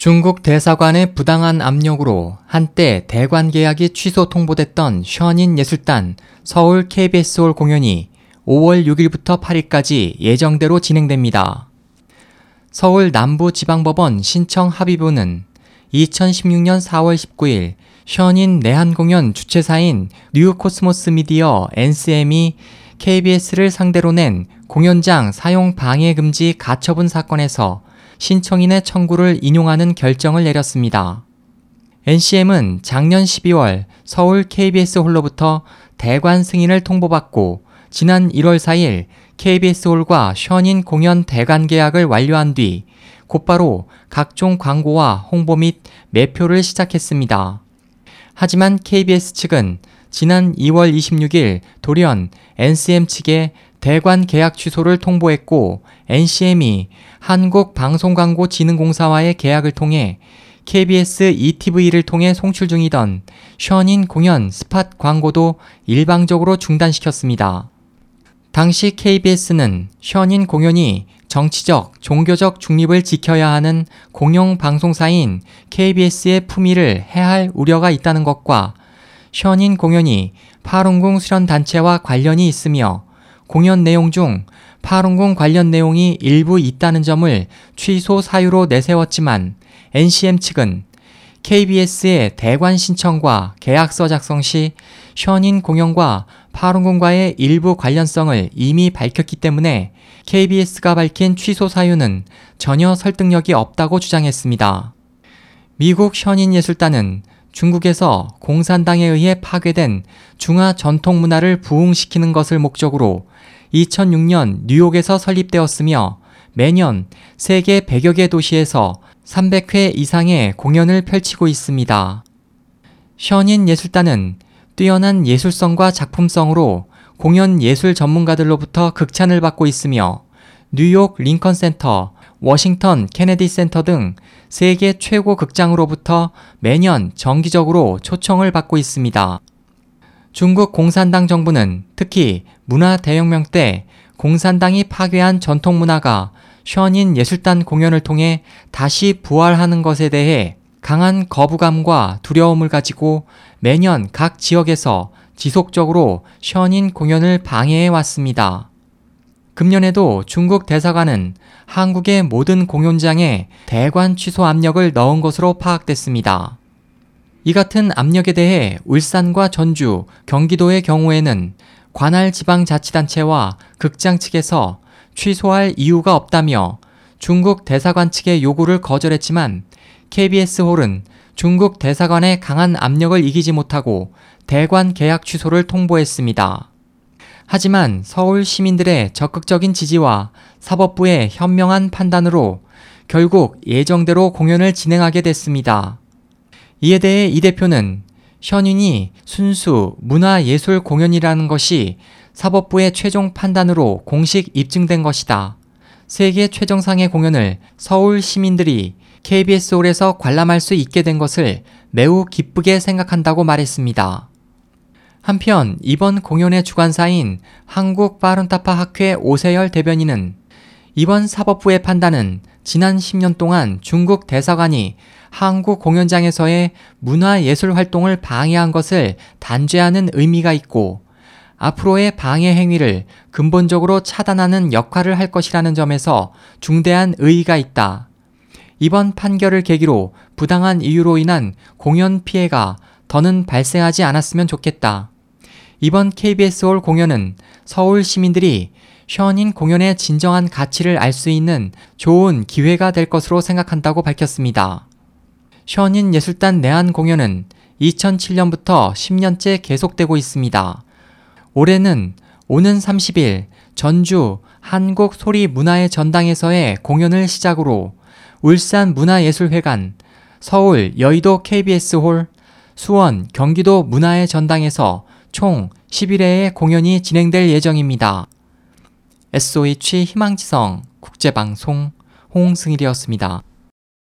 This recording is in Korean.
중국 대사관의 부당한 압력으로 한때 대관 계약이 취소 통보됐던 션윈 예술단 서울 KBS홀 공연이 5월 6일부터 8일까지 예정대로 진행됩니다. 서울 남부지방법원 신청 합의부는 2016년 4월 19일 션윈 내한 공연 주최사인 뉴코스모스 미디어 NCM이 KBS를 상대로 낸 공연장 사용 방해 금지 가처분 사건에서 신청인의 청구를 인용하는 결정을 내렸습니다. NCM은 작년 12월 서울 KBS 홀로부터 대관 승인을 통보받고 지난 1월 4일 KBS 홀과 션인 공연 대관 계약을 완료한 뒤 곧바로 각종 광고와 홍보 및 매표를 시작했습니다. 하지만 KBS 측은 지난 2월 26일 돌연 NCM 측에 대관 계약 취소를 통보했고 NCM이 한국방송광고진흥공사와의 계약을 통해 KBS ETV를 통해 송출 중이던 션인 공연 스팟 광고도 일방적으로 중단시켰습니다. 당시 KBS는 션인 공연이 정치적, 종교적 중립을 지켜야 하는 공영 방송사인 KBS의 품위를 해할 우려가 있다는 것과 션인 공연이 파룬궁 수련 단체와 관련이 있으며 공연 내용 중 파룬궁 관련 내용이 일부 있다는 점을 취소 사유로 내세웠지만 NCM 측은 KBS의 대관 신청과 계약서 작성 시 션인 공연과 파룬궁과의 일부 관련성을 이미 밝혔기 때문에 KBS가 밝힌 취소 사유는 전혀 설득력이 없다고 주장했습니다. 미국 션인 예술단은 중국에서 공산당에 의해 파괴된 중화 전통 문화를 부흥시키는 것을 목적으로 2006년 뉴욕에서 설립되었으며 매년 세계 100여 개 도시에서 300회 이상의 공연을 펼치고 있습니다. 션인 예술단은 뛰어난 예술성과 작품성으로 공연 예술 전문가들로부터 극찬을 받고 있으며 뉴욕 링컨 센터, 워싱턴 케네디 센터 등 세계 최고 극장으로부터 매년 정기적으로 초청을 받고 있습니다. 중국 공산당 정부는 특히 문화 대혁명 때 공산당이 파괴한 전통 문화가 션인 예술단 공연을 통해 다시 부활하는 것에 대해 강한 거부감과 두려움을 가지고 매년 각 지역에서 지속적으로 션인 공연을 방해해 왔습니다. 금년에도 중국 대사관은 한국의 모든 공연장에 대관 취소 압력을 넣은 것으로 파악됐습니다. 이 같은 압력에 대해 울산과 전주, 경기도의 경우에는 관할 지방자치단체와 극장 측에서 취소할 이유가 없다며 중국 대사관 측의 요구를 거절했지만 KBS 홀은 중국 대사관의 강한 압력을 이기지 못하고 대관 계약 취소를 통보했습니다. 하지만 서울 시민들의 적극적인 지지와 사법부의 현명한 판단으로 결국 예정대로 공연을 진행하게 됐습니다. 이에 대해 이 대표는 션인이 순수 문화예술 공연이라는 것이 사법부의 최종 판단으로 공식 입증된 것이다. 세계 최정상의 공연을 서울 시민들이 KBS홀에서 관람할 수 있게 된 것을 매우 기쁘게 생각한다고 말했습니다. 한편 이번 공연의 주관사인 한국 파룬타파 학회 오세열 대변인은 이번 사법부의 판단은 지난 10년 동안 중국 대사관이 한국 공연장에서의 문화예술 활동을 방해한 것을 단죄하는 의미가 있고 앞으로의 방해 행위를 근본적으로 차단하는 역할을 할 것이라는 점에서 중대한 의의가 있다. 이번 판결을 계기로 부당한 이유로 인한 공연 피해가 더는 발생하지 않았으면 좋겠다. 이번 KBS홀 공연은 서울 시민들이 션인 공연의 진정한 가치를 알 수 있는 좋은 기회가 될 것으로 생각한다고 밝혔습니다. 션인 예술단 내한 공연은 2007년부터 10년째 계속되고 있습니다. 올해는 오는 30일 전주 한국 소리 문화의 전당에서의 공연을 시작으로 울산 문화예술회관, 서울 여의도 KBS홀, 수원 경기도 문화의 전당에서 총 11회의 공연이 진행될 예정입니다. SOH 희망지성 국제방송 홍승일이었습니다.